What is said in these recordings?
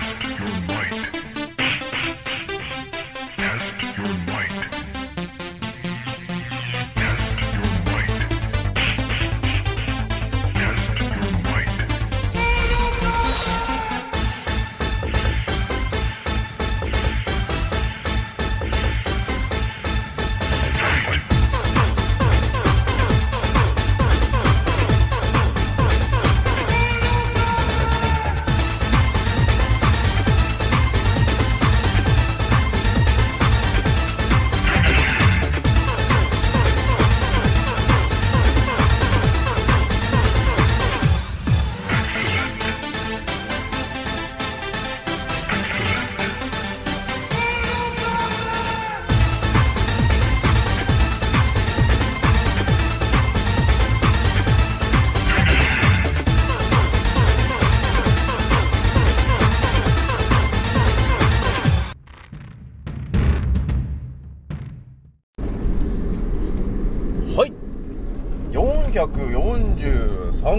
Test your might.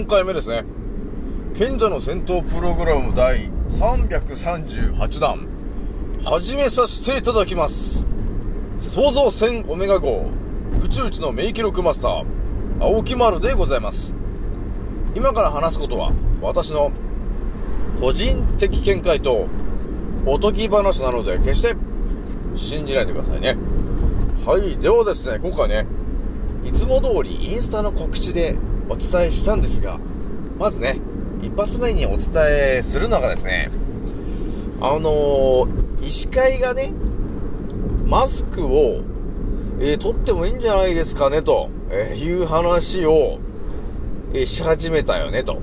4回目ですね。賢者の戦闘プログラム第338弾。始めさせていただきます。創造船オメガ号、宇宙一の名記録マスター、青木丸でございます。今から話すことは、私の個人的見解と、おとぎ話なので、決して信じないでくださいね。はい。ではですね、今回ね、いつも通りインスタの告知でお伝えしたんですが、まずね、一発目にお伝えするのがですね、あのー医師会がね、マスクを、えー取ってもいいんじゃないですかね、と、えいう話を、えーし始めたよね、と。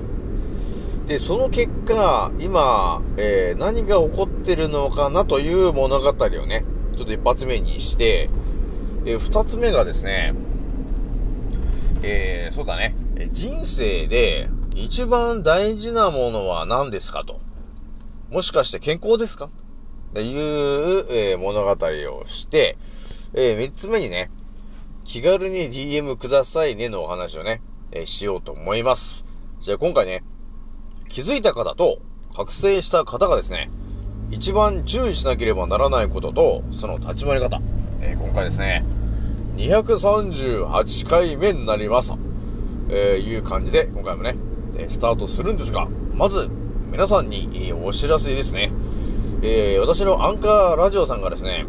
で、その結果、今、えー何が起こってるのかなという物語をね、ちょっと一発目にして、えー二つ目がですね、えー、そうだね。人生で一番大事なものは何ですかと。もしかして健康ですか？っていう、えー物語をして、えー三つ目にね、気軽に DM くださいねのお話をね、えーしようと思います。じゃあ今回ね、気づいた方と覚醒した方がですね、一番注意しなければならないことと、その立ち回り方。えー今回ですね、238回目になります、えーいう感じで、今回もね、えスタートするんですが、まず、皆さんに、お知らせですね。えー私のアンカーラジオさんがですね、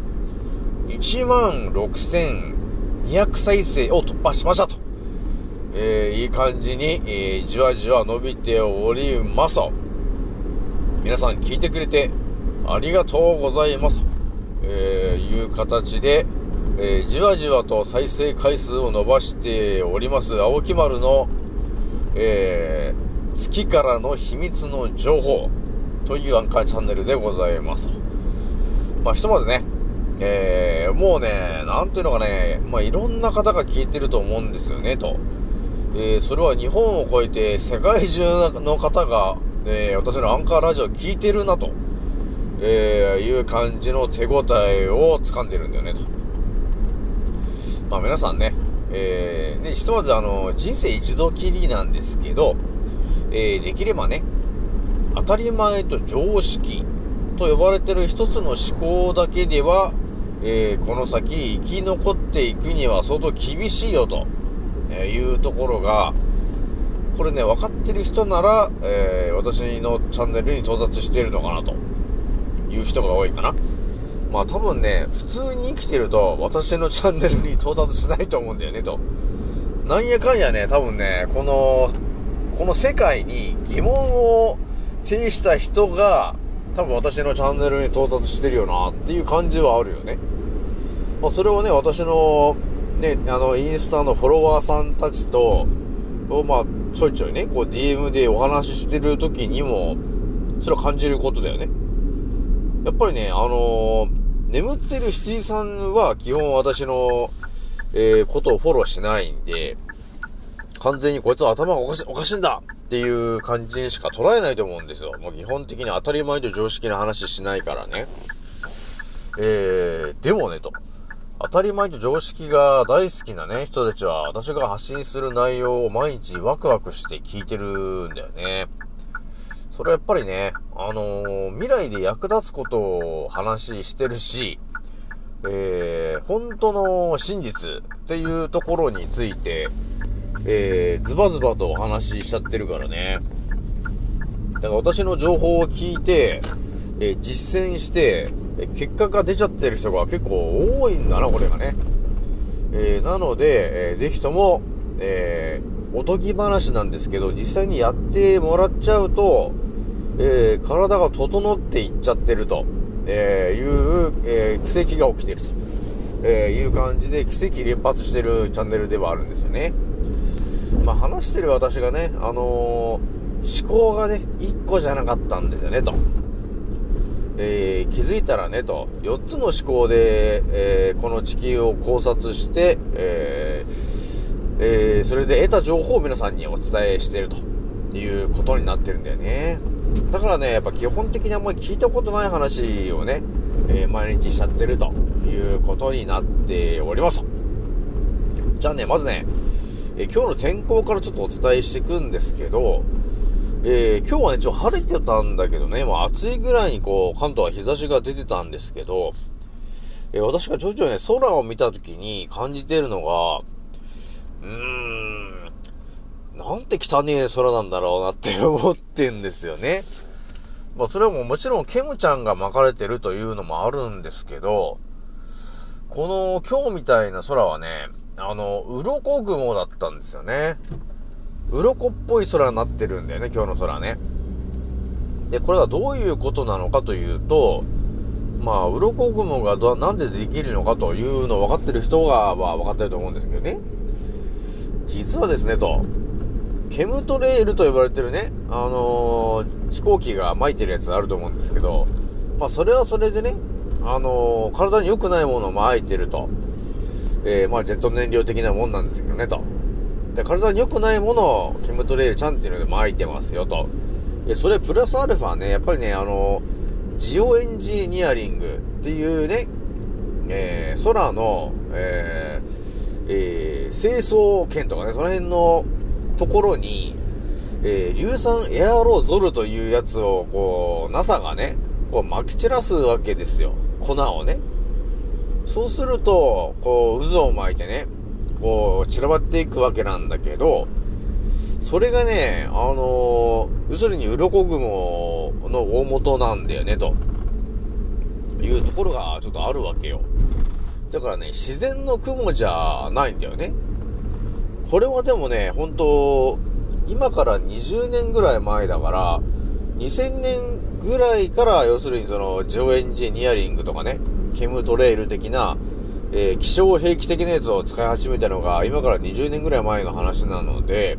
16,200再生を突破しましたと。えーいい感じに、えーじわじわ伸びておりますと。皆さん聞いてくれてありがとうございますと、えーいう形で、えーじわじわと再生回数を伸ばしております、青木丸の、えー月からの秘密の情報というアンカーチャンネルでございます。まあ、ひとまずね、えーもうね、なんていうのかね、まあ、いろんな方が聞いてると思うんですよね、と。えーそれは日本を超えて世界中の方が、えー私のアンカーラジオを聞いてるなと、えーいう感じの手応えを掴んでるんだよねと。まあ皆さんね、えー、ね、ひとまずあの、人生一度きりなんですけど、えーできればね、当たり前と常識と呼ばれてる一つの思考だけでは、えーこの先生き残っていくには相当厳しいよと、えいうところが、これね、分かってる人なら、えー私のチャンネルに到達しているのかなという人が多いかな。まあ多分ね、普通に生きてると私のチャンネルに到達しないと思うんだよねと。なんやかんやね、多分ね、この、この世界に疑問を呈した人が、多分私のチャンネルに到達してるよなっていう感じはあるよね。まあそれをね、私の、ね、あの、インスタのフォロワーさんたちと、まあ、ちょいちょいね、こう DM でお話ししてる時にも、それは感じることだよね。やっぱりね、あのー眠ってる七井さんは基本私の、えーことをフォローしないんで、完全にこいつは頭がおかしおかしいんだっていう感じにしか捉えないと思うんですよ。もう基本的に当たり前と常識な話しないからね。えー、でもねと。当たり前と常識が大好きなね、人たちは私が発信する内容を毎日ワクワクして聞いてるんだよね。それはやっぱりね、あのー未来で役立つことを話してるし、えー、本当の真実っていうところについて、えー、ズバズバとお話ししちゃってるからね。だから私の情報を聞いて、えー実践して、え結果が出ちゃってる人が結構多いんだな、これがね。えーなので、えーぜひとも、えーおとぎ話なんですけど、実際にやってもらっちゃうと、えー体が整っていっちゃってると、えーいう、えー奇跡が起きてると、えいう感じで奇跡連発してるチャンネルではあるんですよね。まあ話してる私がね、あの思考がね、1個じゃなかったんですよね、と。えー気づいたらね、と、4つの思考で、えーこの地球を考察して、えーえそれで得た情報を皆さんにお伝えしているということになってるんだよね。だからね、やっぱ基本的にあんまり聞いたことない話をね、えー毎日しちゃってるということになっております。じゃあね、まずね、えー今日の天候からちょっとお伝えしていくんですけど、えー今日はね、ちょっと晴れてたんだけどね、もう暑いぐらいにこう、関東は日差しが出てたんですけど、え私がちょいちょいね、空を見た時に感じてるのが、うーん、なんて汚ねえ空なんだろうなって思ってんですよね。まあそれはもうもちろんケムちゃんが巻かれてるというのもあるんですけど、この今日みたいな空はね、あの、鱗雲だったんですよね。鱗っぽい空になってるんだよね、今日の空ね。で、これはどういうことなのかというと、まあ、鱗雲がどなんでできるのかというのを分かってる人が、まあ、分かってると思うんですけどね。実はですね、と、ケムトレールと呼ばれてるね、あのー飛行機が巻いてるやつあると思うんですけど、まあ、それはそれでね、あのー体に良くないものを巻いてると。えー、まあ、ジェット燃料的なもんなんですけどね、と。で、体に良くないものを、ケムトレールちゃんっていうので巻いてますよ、と。えそれプラスアルファね、やっぱりね、あのジオエンジニアリングっていうね、えー、空の、えー、えー、清掃圏とかね、その辺のところに、えー、硫酸エアロゾルというやつを、こう、NASA がね、こう、撒き散らすわけですよ。粉をね。そうすると、こう、渦を巻いてね、こう、散らばっていくわけなんだけど、それがね、あのー、要するに鱗雲の大元なんだよね、というところがちょっとあるわけよ。だからね、自然の雲じゃないんだよね。これはでもね、本当今から20年ぐらい前だから、2000年ぐらいから、要するにその、ジオエンジニアリングとかね、ケムトレイル的な、えー気象兵器的なやつを使い始めたのが、今から20年ぐらい前の話なので、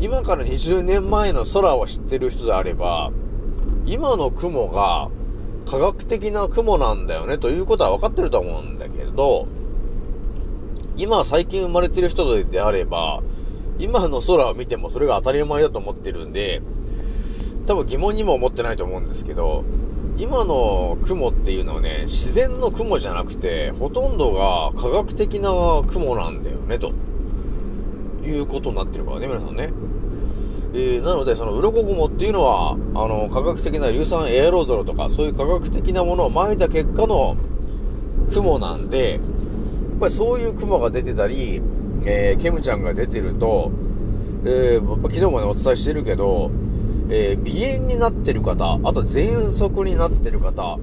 今から20年前の空を知ってる人であれば、今の雲が科学的な雲なんだよねということは分かってると思うんだけど、今最近生まれてる人であれば、今の空を見てもそれが当たり前だと思ってるんで、多分疑問にも思ってないと思うんですけど、今の雲っていうのはね、自然の雲じゃなくて、ほとんどが科学的な雲なんだよね、ということになってるからね、皆さんね。えー、なので、その、鱗雲っていうのは、あの、科学的な硫酸エアロゾルとか、そういう科学的なものを撒いた結果の雲なんで、ぱりそういう雲が出てたり、えー、ケムちゃんが出てると、えー、やっぱ昨日もね、お伝えしてるけど、えー、鼻炎になってる方、あと喘息になってる方、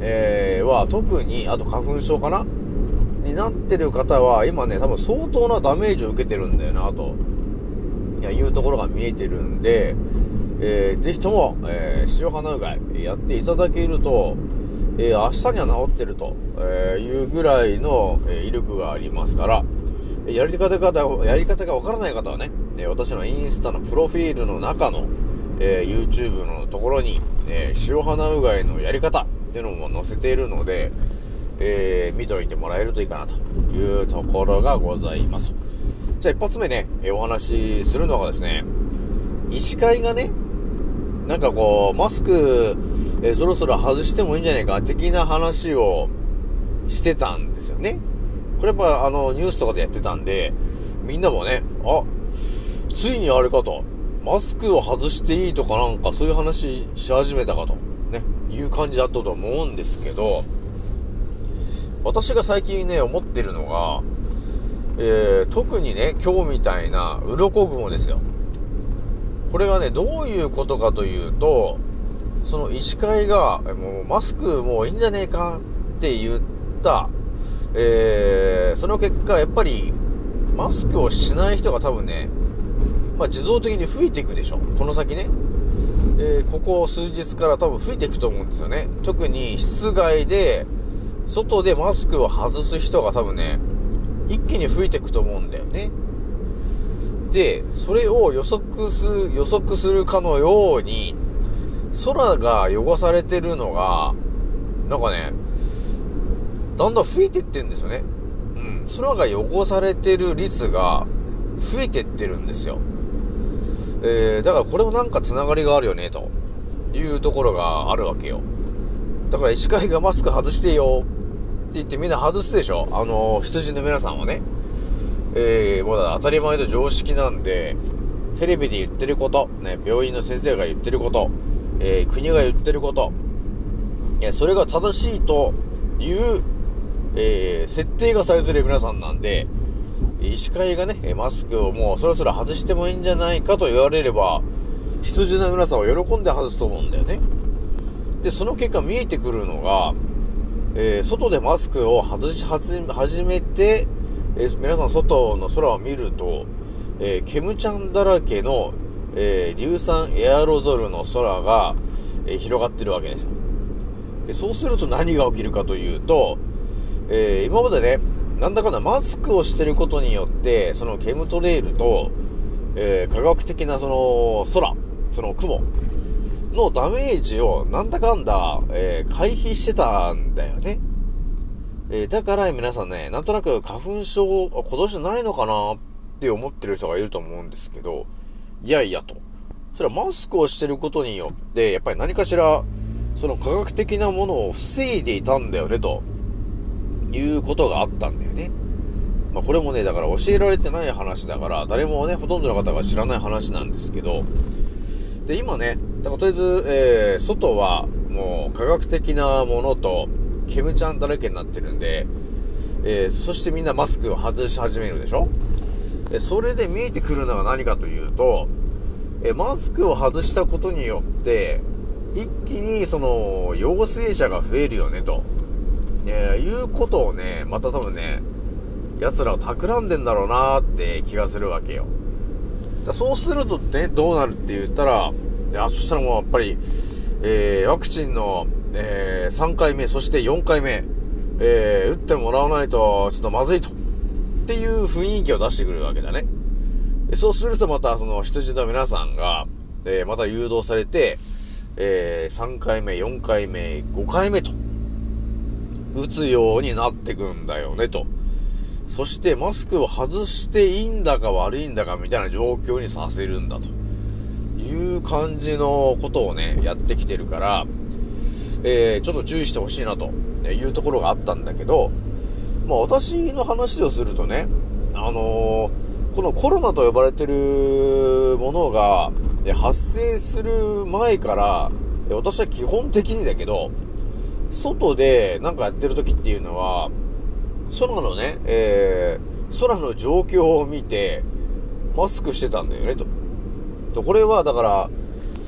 えー、は特に、あと花粉症かなになってる方は、今ね、多分相当なダメージを受けてるんだよな、と。いや、いうところが見えてるんで、えー、ぜひとも、えー、塩花うがいやっていただけると、えー、明日には治ってると、えいうぐらいの、え威力がありますから、やり方が、やり方がわからない方はね、え私のインスタのプロフィールの中の、えー YouTube のところに、え塩花うがいのやり方っていうのも載せているので、えー見といてもらえるといいかなというところがございます。じゃあ一発目ね、えお話しするのがですね、医師会がね、なんかこう、マスク、えそろそろ外してもいいんじゃないか、的な話をしてたんですよね。これやっぱあの、ニュースとかでやってたんで、みんなもね、あ、ついにあれかと、マスクを外していいとかなんかそういう話し始めたかと、ね、いう感じだったと思うんですけど、私が最近ね、思ってるのが、えー、特にね、今日みたいな鱗雲ですよ。これがね、どういうことかというと、その医師会が、もうマスクもういいんじゃねえかって言った、えー、その結果、やっぱり、マスクをしない人が多分ね、まあ、自動的に増えていくでしょ。この先ね。えー、ここ数日から多分増えていくと思うんですよね。特に室外で、外でマスクを外す人が多分ね、一気に増えていくと思うんだよね。で、それを予測する、予測するかのように、空が汚されてるのが、なんかね、だんだん増えてってんですよね。うん。空が汚されてる率が増えてってるんですよ。えー、だからこれもなんか繋がりがあるよね、というところがあるわけよ。だから医師会がマスク外してよって言ってみんな外すでしょあの、羊の皆さんはね。えー、もうだ当たり前の常識なんで、テレビで言ってること、ね、病院の先生が言ってること、えー、国が言ってること、いや、それが正しいという、えー、設定がされてる皆さんなんで、医師会がね、マスクをもうそろそろ外してもいいんじゃないかと言われれば、羊の皆さんは喜んで外すと思うんだよね。で、その結果見えてくるのが、えー、外でマスクを外し始めて、えー、皆さん外の空を見ると、えー、ケムちゃんだらけの、え硫酸エアロゾルの空が、え広がってるわけですよ。そうすると何が起きるかというと、え今までね、なんだかんだマスクをしてることによって、そのケムトレールと、え科学的なその空、その雲のダメージをなんだかんだ、えー、回避してたんだよね。えー、だから皆さんね、なんとなく花粉症、今年ないのかなって思ってる人がいると思うんですけど、いやいやと。それはマスクをしてることによって、やっぱり何かしら、その科学的なものを防いでいたんだよね、ということがあったんだよね。まあこれもね、だから教えられてない話だから、誰もね、ほとんどの方が知らない話なんですけど、で、今ね、だからとりあえず、えー、外はもう科学的なものと、ケムちゃんだらけになってるんで、えー、そしてみんなマスクを外し始めるでしょ？それで見えてくるのが何かというと、えマスクを外したことによって、一気にその、陽性者が増えるよね、と、えー、いうことをね、また多分ね、奴らを企んでんだろうなって気がするわけよ。だそうするとね、どうなるって言ったら、いや、そしたらもうやっぱり、えー、ワクチンの、えー、3回目、そして4回目、えー、打ってもらわないと、ちょっとまずいと。っていう雰囲気を出してくるわけだね。そうするとまた、その羊の皆さんが、えー、また誘導されて、えー、3回目、4回目、5回目と、打つようになってくんだよね、と。そしてマスクを外していいんだか悪いんだかみたいな状況にさせるんだという感じのことをね、やってきてるから、えー、ちょっと注意してほしいなというところがあったんだけど、まあ私の話をするとね、あのー、このコロナと呼ばれてるものが発生する前から、私は基本的にだけど、外でなんかやってる時っていうのは、空のね、えー、空の状況を見て、マスクしてたんだよね、と。と、これは、だから、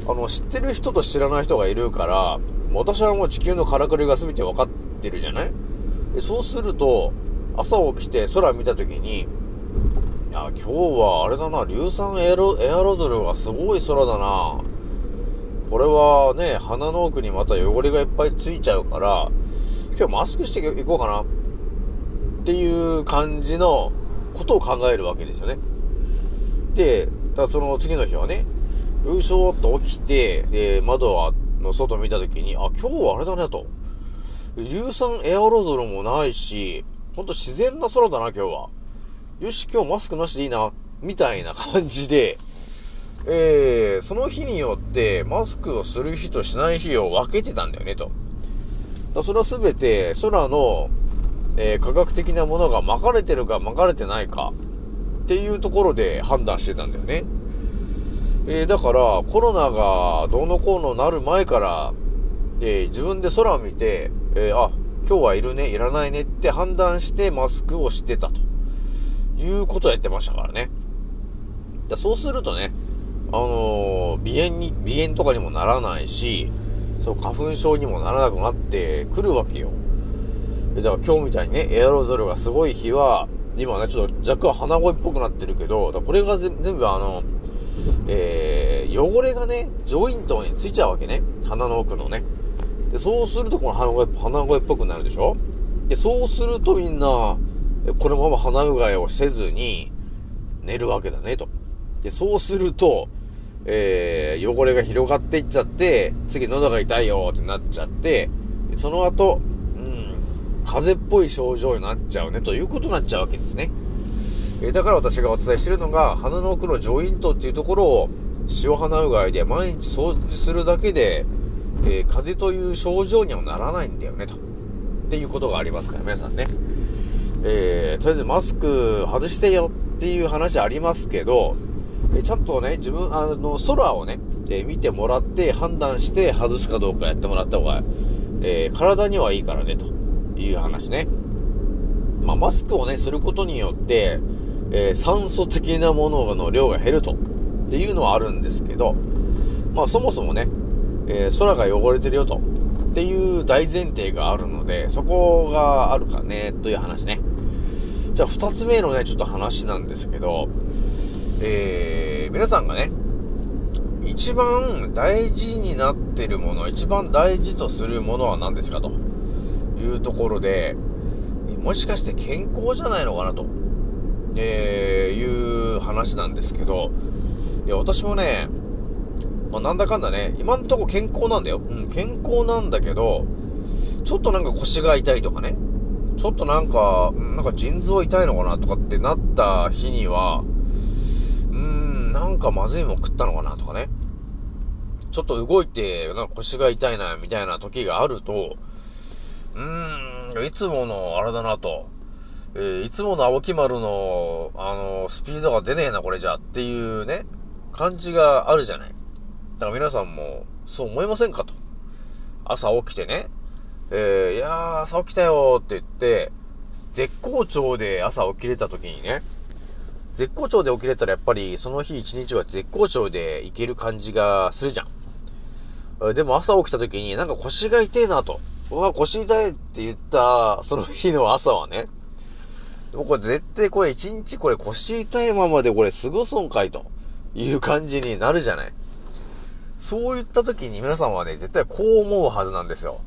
あの、知ってる人と知らない人がいるから、私はもう地球のからくりが全て分かってるじゃない？そうすると、朝起きて空見たときに、いや、今日はあれだな、硫酸エアロエアロゾルがすごい空だな。これはね、鼻の奥にまた汚れがいっぱいついちゃうから、今日マスクしていこうかな。っていう感じのことを考えるわけですよね。で、だその次の日はね、よいしょーっと起きて、で、窓の外見たときに、あ、今日はあれだねと。硫酸エアロゾルもないし、ほんと自然な空だな、今日は。よし、今日マスクなしでいいな、みたいな感じで、えー、その日によってマスクをする日としない日を分けてたんだよね、と。だそれはすべて空のえー、科学的なものが巻かれてるか巻かれてないかっていうところで判断してたんだよね。えーだから、コロナがどうのこうのなる前から、えー自分で空を見て、えーあ、今日はいるね、いらないねって判断してマスクをしてたと。いうことをやってましたからね。そうするとね、あのー鼻炎に、鼻炎とかにもならないし、そう、花粉症にもならなくなってくるわけよ。だから今日みたいにね、エアロゾルがすごい日は、今ね、ちょっと若干鼻声っぽくなってるけど、これが全部あの、えー、汚れがね、上咽頭についちゃうわけね。鼻の奥のね。で、そうするとこの鼻声、鼻声っぽくなるでしょ？で、そうするとみんな、このまま鼻うがいをせずに寝るわけだね、と。で、そうすると、えー、汚れが広がっていっちゃって、次喉が痛いよってなっちゃって、その後、うん、風邪っぽい症状になっちゃうね、ということになっちゃうわけですね。えーだから私がお伝えしてるのが、鼻の奥の上咽頭っていうところを、塩鼻うがいで毎日掃除するだけで、えー風邪という症状にはならないんだよね、と。っていうことがありますから、皆さんね。えー、とりあえずマスク外してよっていう話ありますけど、えちゃんとね、自分、あの、空をね、えー見てもらって判断して外すかどうかやってもらった方が、えー体にはいいからね、という話ね。まあ、マスクをね、することによって、えー酸素的なものの量が減ると、っていうのはあるんですけど、まあ、そもそもね、えー空が汚れてるよと、っていう大前提があるので、そこがあるかね、という話ね。じゃあ、二つ目のね、ちょっと話なんですけど、えー、皆さんがね、一番大事になってるもの、一番大事とするものは何ですかというところで、もしかして健康じゃないのかなと、えー、いう話なんですけど、いや、私もね、まあ、なんだかんだね、今んとこ健康なんだよ。うん、健康なんだけど、ちょっとなんか腰が痛いとかね、ちょっとなんか、なんか腎臓痛いのかなとかってなった日には、うーん、なんかまずいもん食ったのかなとかね。ちょっと動いて、なんか腰が痛いな、みたいな時があると、うーん、いつものあれだなと。えーいつもの青木丸の、あの、スピードが出ねえな、これじゃ、っていうね、感じがあるじゃない。だから皆さんも、そう思いませんかと。朝起きてね、えーいやー、朝起きたよって言って、絶好調で朝起きれた時にね、絶好調で起きれたらやっぱりその日一日は絶好調でいける感じがするじゃん。でも朝起きた時になんか腰が痛えなと。うわ、腰痛いって言ったその日の朝はね、でもこれ絶対これ一日これ腰痛いままでこれ過ごそんかいという感じになるじゃない。そういった時に皆さんはね、絶対こう思うはずなんですよ。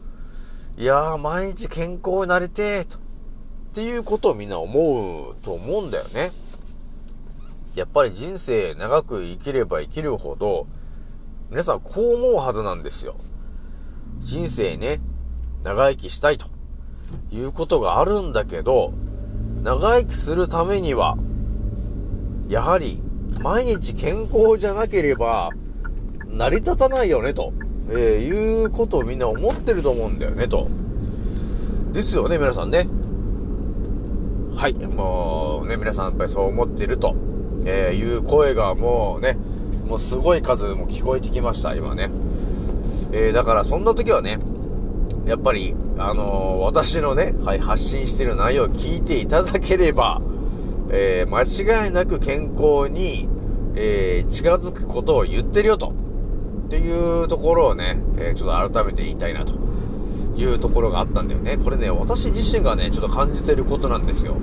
いやー、毎日健康になりてーと。っていうことをみんな思うと思うんだよね。やっぱり人生長く生きれば生きるほど、皆さんこう思うはずなんですよ。人生ね、長生きしたいということがあるんだけど、長生きするためには、やはり毎日健康じゃなければ成り立たないよねと、えーいうことをみんな思ってると思うんだよねと。ですよね、皆さんね。はい、もうね、皆さんやっぱりそう思っていると、えーいう声がもうね、もうすごい数も聞こえてきました、今ね。えーだからそんな時はね、やっぱり、あのー私のね、はい、発信してる内容を聞いていただければ、えー間違いなく健康に、えー近づくことを言ってるよと。っていうところをね、えーちょっと改めて言いたいなというところがあったんだよね。これね、私自身がね、ちょっと感じてることなんですよ。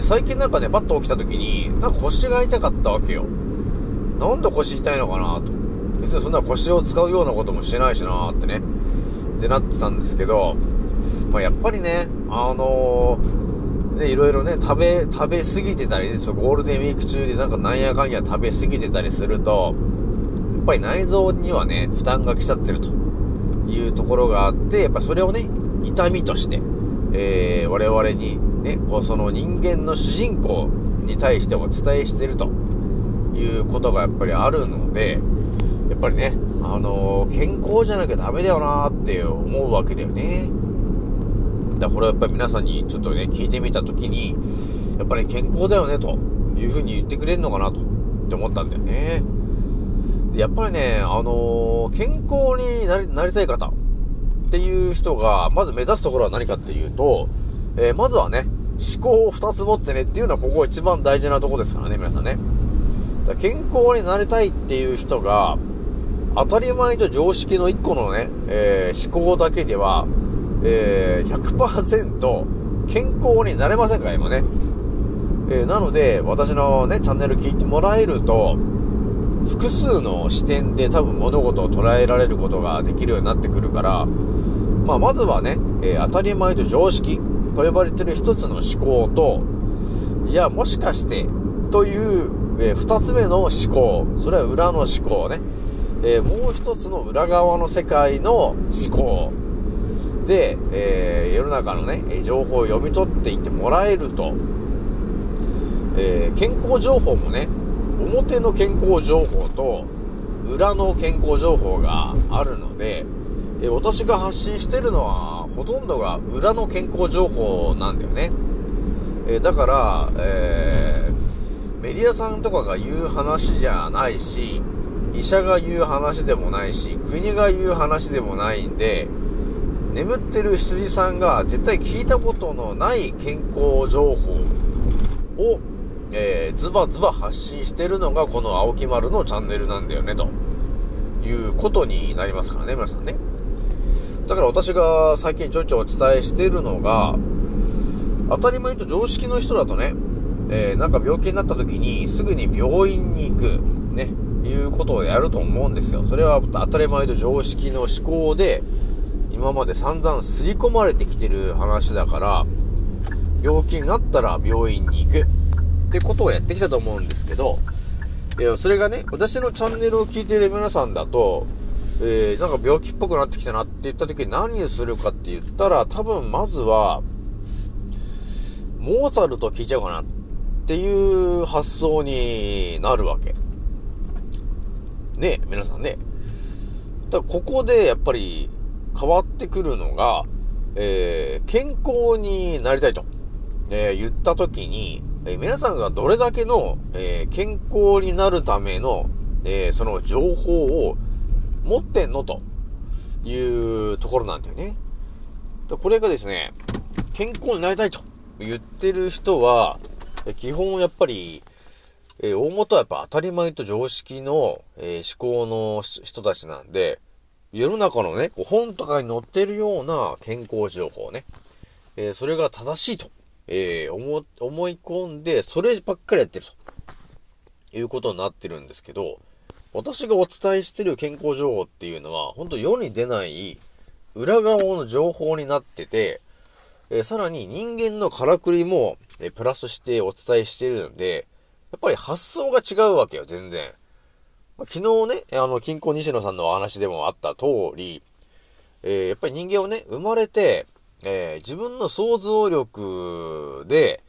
最近なんかね、パッと起きた時に、なんか腰が痛かったわけよ。なんで腰痛いのかなと。別にそんな腰を使うようなこともしてないしなってね。ってなってたんですけど、まあ、やっぱりね、あのーね、いろいろね、食べ、食べ過ぎてたりね、そうゴールデンウィーク中でなんかなんやかんや食べ過ぎてたりすると、っぱり内臓にはね、負担が来ちゃってるというところがあって、やっぱそれをね、痛みとして、えー、我々にね、こうその人間の主人公に対してお伝えしてるということがやっぱりあるので、やっぱりね、あのー健康じゃなきゃダメだよなって思うわけだよね。だからこれはやっぱり皆さんにちょっとね、聞いてみたときに、やっぱり健康だよねというふうに言ってくれるのかなとって思ったんだよね。やっぱりね、あのー健康になりなりたい方っていう人が、まず目指すところは何かっていうと、えーまずはね、思考を2つ持ってねっていうのはここ一番大事なとこですからね、皆さんね。健康になりたいっていう人が、当たり前と常識の1個のね、えー思考だけでは、えー100%健康になれませんから、今ね。えーなので、私のね、チャンネル聞いてもらえると、複数の視点で多分物事を捉えられることができるようになってくるから、まあ、まずはね、えー当たり前と常識と呼ばれてる一つの思考と、いや、もしかして、という、えー二つ目の思考、それは裏の思考ね。えーもう一つの裏側の世界の思考。で、えー世の中のね、情報を読み取っていってもらえると、えー健康情報もね、表の健康情報と裏の健康情報があるので、えー私が発信してるのはほとんどが裏の健康情報なんだよね。えだから、えーメディアさんとかが言う話じゃないし、医者が言う話でもないし、国が言う話でもないんで、眠ってる羊さんが絶対聞いたことのない健康情報を、えーズバズバ発信してるのがこの青木丸のチャンネルなんだよね、ということになりますからね、皆さんね。だから私が最近ちょいちょいお伝えしてるのが、当たり前と常識の人だとね、えーなんか病気になった時にすぐに病院に行く、ね、いうことをやると思うんですよ。それは当たり前と常識の思考で、今まで散々刷り込まれてきてる話だから、病気になったら病院に行くってことをやってきたと思うんですけど、いや、それがね、私のチャンネルを聞いている皆さんだと、えー、なんか病気っぽくなってきたなって言った時に何にするかって言ったら、多分まずは、モーツァルト聞いちゃおうかなっていう発想になるわけ。ね、皆さんね。だここでやっぱり変わってくるのが、えー健康になりたいと、えー言った時に、え皆さんがどれだけの、え健康になるための、えその情報を持ってんのというところなんだよね。これがですね、健康になりたいと言ってる人は、基本やっぱり、えー大元はやっぱ当たり前と常識の、えー思考の人たちなんで、世の中のね、本とかに載ってるような健康情報ね、えーそれが正しいと、えー思、思い込んで、そればっかりやってると、いうことになってるんですけど、私がお伝えしてる健康情報っていうのは、本当世に出ない裏側の情報になってて、えーさらに人間のからくりも、えープラスしてお伝えしてるので、やっぱり発想が違うわけよ、全然。まあ昨日ね、あの、金庫西野さんのお話でもあった通り、えーやっぱり人間はね、生まれて、えー自分の想像力で、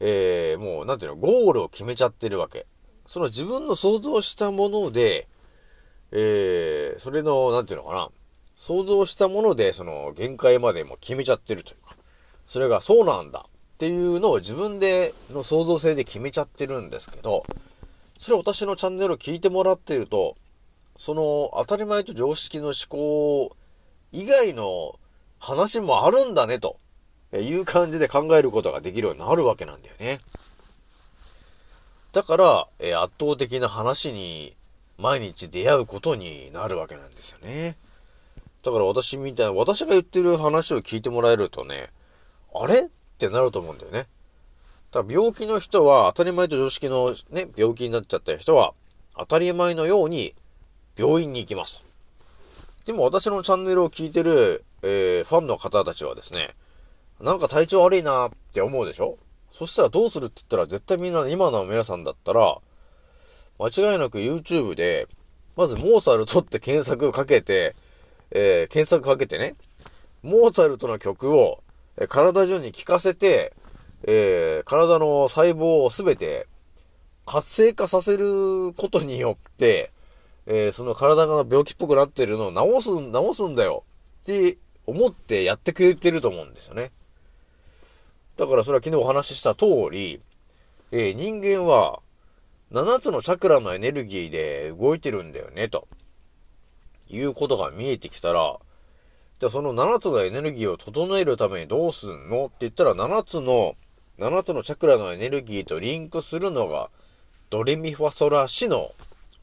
えーもう、なんていうの、ゴールを決めちゃってるわけ。その自分の想像したもので、えーそれの、なんていうのかな、想像したもので、その、限界までも決めちゃってるというか、それがそうなんだ。っていうのを自分での創造性で決めちゃってるんですけど、それ私のチャンネルを聞いてもらってると、その当たり前と常識の思考以外の話もあるんだねという感じで考えることができるようになるわけなんだよね。だから、え圧倒的な話に毎日出会うことになるわけなんですよね。だから私みたいな、私が言ってる話を聞いてもらえるとね、あれ？ってなると思うんだよね。だから病気の人は、当たり前と常識のね、病気になっちゃった人は、当たり前のように病院に行きますと。でも私のチャンネルを聞いてる、えーファンの方たちはですね、なんか体調悪いなって思うでしょ？そしたらどうするって言ったら、絶対みんな、今の皆さんだったら、間違いなく YouTube で、まずモーツァルトって検索かけて、えー検索かけてね、モーツァルトの曲を、え体中に聴かせて、えー体の細胞をすべて活性化させることによって、えーその体が病気っぽくなってるのを治す、治すんだよって思ってやってくれてると思うんですよね。だからそれは昨日お話しした通り、えー人間は、7つのチャクラのエネルギーで動いてるんだよね、ということが見えてきたら、じゃあその7つのエネルギーを整えるためにどうすんの？って言ったら7つの、7つのチャクラのエネルギーとリンクするのが、ドレミファソラシの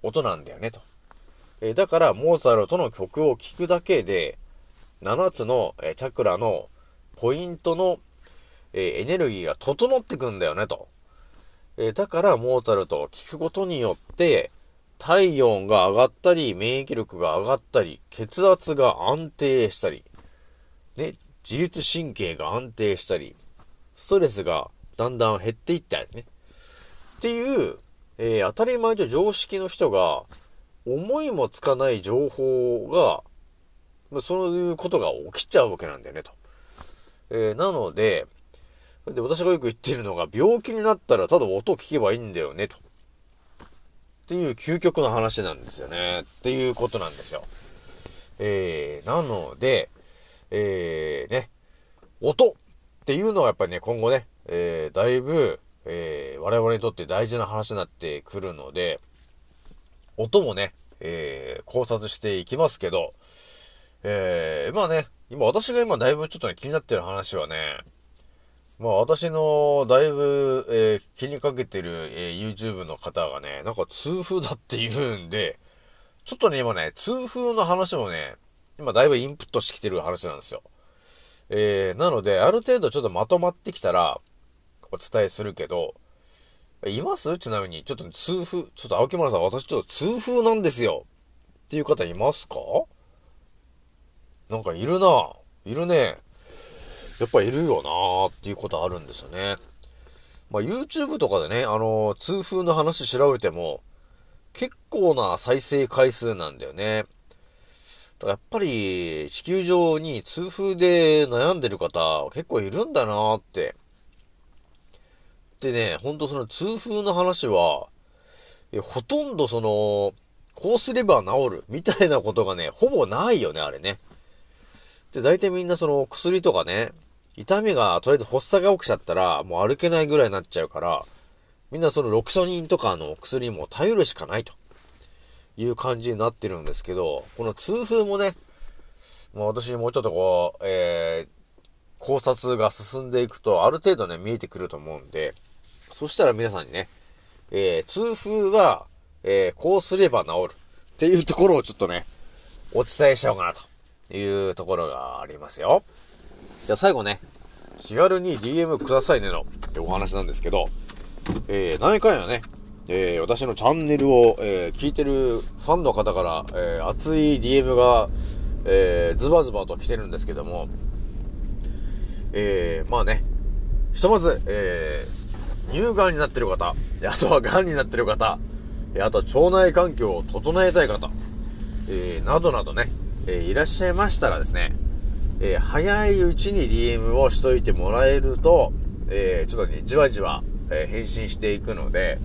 音なんだよね、と。えだから、モーツァルトの曲を聴くだけで、7つの、えチャクラのポイントの、えエネルギーが整ってくんだよね、と。えだから、モーツァルトを聴くことによって、体温が上がったり、免疫力が上がったり、血圧が安定したり、ね、自律神経が安定したり、ストレスがだんだん減っていったりね。っていう、えー当たり前と常識の人が、思いもつかない情報が、まあそういうことが起きちゃうわけなんだよね、と。えーなので、で、私がよく言ってるのが、病気になったらただ音を聞けばいいんだよね、と。っていう究極の話なんですよね。っていうことなんですよ。えー、なので、えー、ね、音っていうのはやっぱりね、今後ね、えー、だいぶ、えー、我々にとって大事な話になってくるので、音もね、えー、考察していきますけど、えー、まあね、今私が今だいぶちょっとね、気になってる話はね、まあ私のだいぶ、えー気にかけてる、えー YouTube の方がね、なんか痛風だって言うんで、ちょっとね、今ね、痛風の話もね、今だいぶインプットしてきてる話なんですよ。えー、なので、ある程度ちょっとまとまってきたら、お伝えするけど、います？ちなみに、ちょっと痛風、ちょっと青木村さん、私ちょっと痛風なんですよ。っていう方いますか？なんかいるないるね。やっぱいるよなーっていうことあるんですよね。まあ、YouTube とかでね、あのー痛風の話調べても、結構な再生回数なんだよね。だからやっぱり、地球上に痛風で悩んでる方、結構いるんだなーって。ね、ほんとその痛風の話は、ほとんどその、こうすれば治る、みたいなことがね、ほぼないよね、あれね。で、大体みんなその薬とかね、痛みが、とりあえず発作が起きちゃったら、もう歩けないぐらいになっちゃうから、みんなそのロキソニンとかの薬も頼るしかないという感じになってるんですけど、この痛風もね、まあ私もうちょっとこう、えー、考察が進んでいくと、ある程度ね、見えてくると思うんで、そしたら皆さんにね、えー、痛風は、えー、こうすれば治るっていうところをちょっとね、お伝えしようかなというところがありますよ。じゃあ最後ね、気軽に DM くださいねのお話なんですけど、えー、何回やね、えー、私のチャンネルを、えー、聞いてるファンの方から、えー、熱い DM が、えー、ズバズバと来てるんですけども、えー、まあね、ひとまず、えー、乳がんになってる方、あとはがんになってる方、あとは腸内環境を整えたい方、えー、などなどね、えーいらっしゃいましたらですね、えー早いうちに DM をしといてもらえると、えちょっとね、じわじわ、え返信していくので、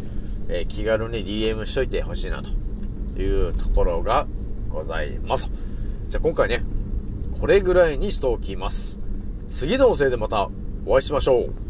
え気軽に DM しといてほしいなというところがございます。じゃあ今回ね、これぐらいにしておきます。次の音声でまたお会いしましょう。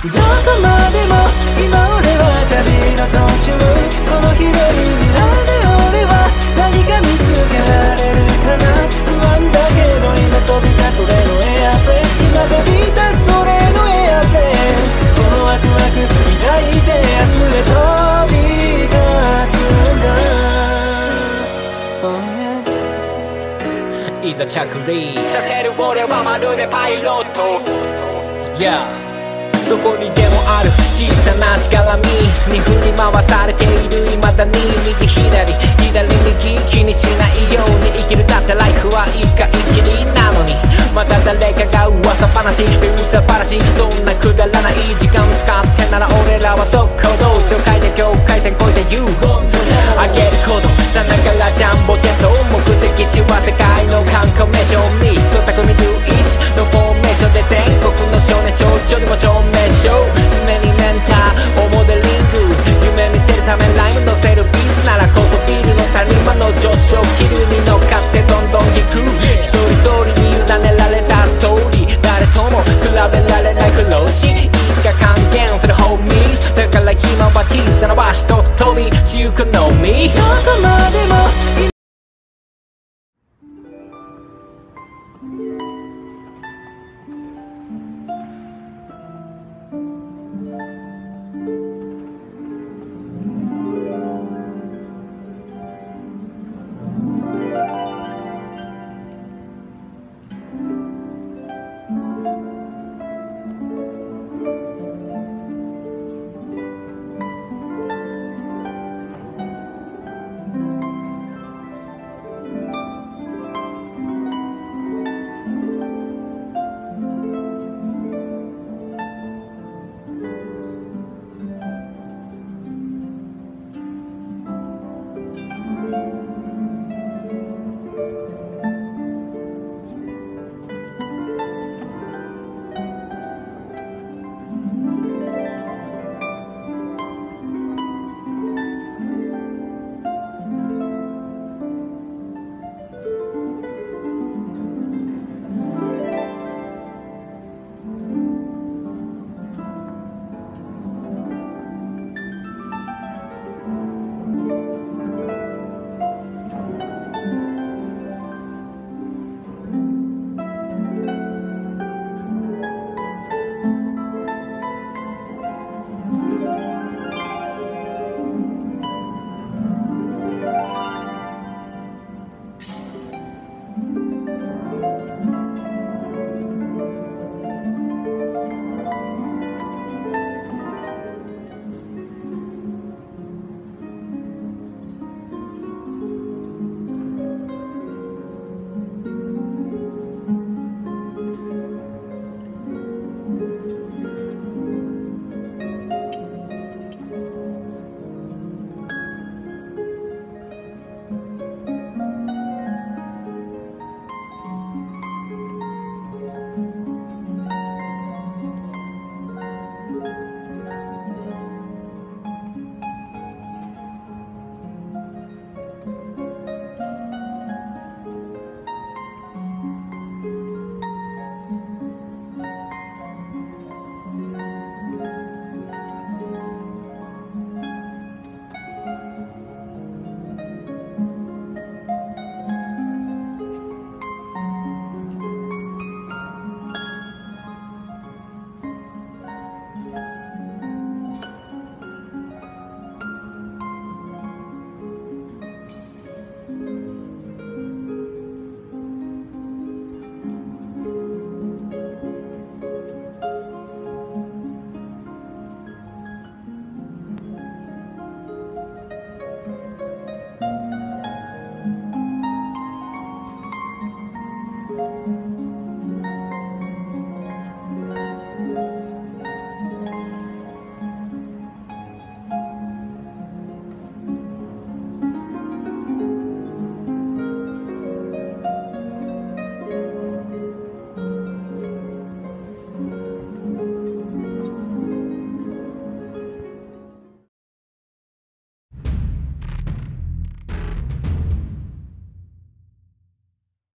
どこまでも今俺は旅の途中この広い未来で俺は何か見つけられるかな不安だけど今飛び立つ俺のエアプレイ今飛び立つ俺のエアプレイこのワクワク抱いて明日へ飛び立つんだ Oh yeah いざ着陸させる俺はまるでパイロット Yeah どこにでもある。小さなしがらみに振り回されている未だに右左左右気にしないように生きる。だってライフは一回きりなのに。また誰かが噂話噂話そんなくだらない時間使ってなら俺らは速攻動紹介で境界線越えて UFO 飛びしゆくのみどこまでも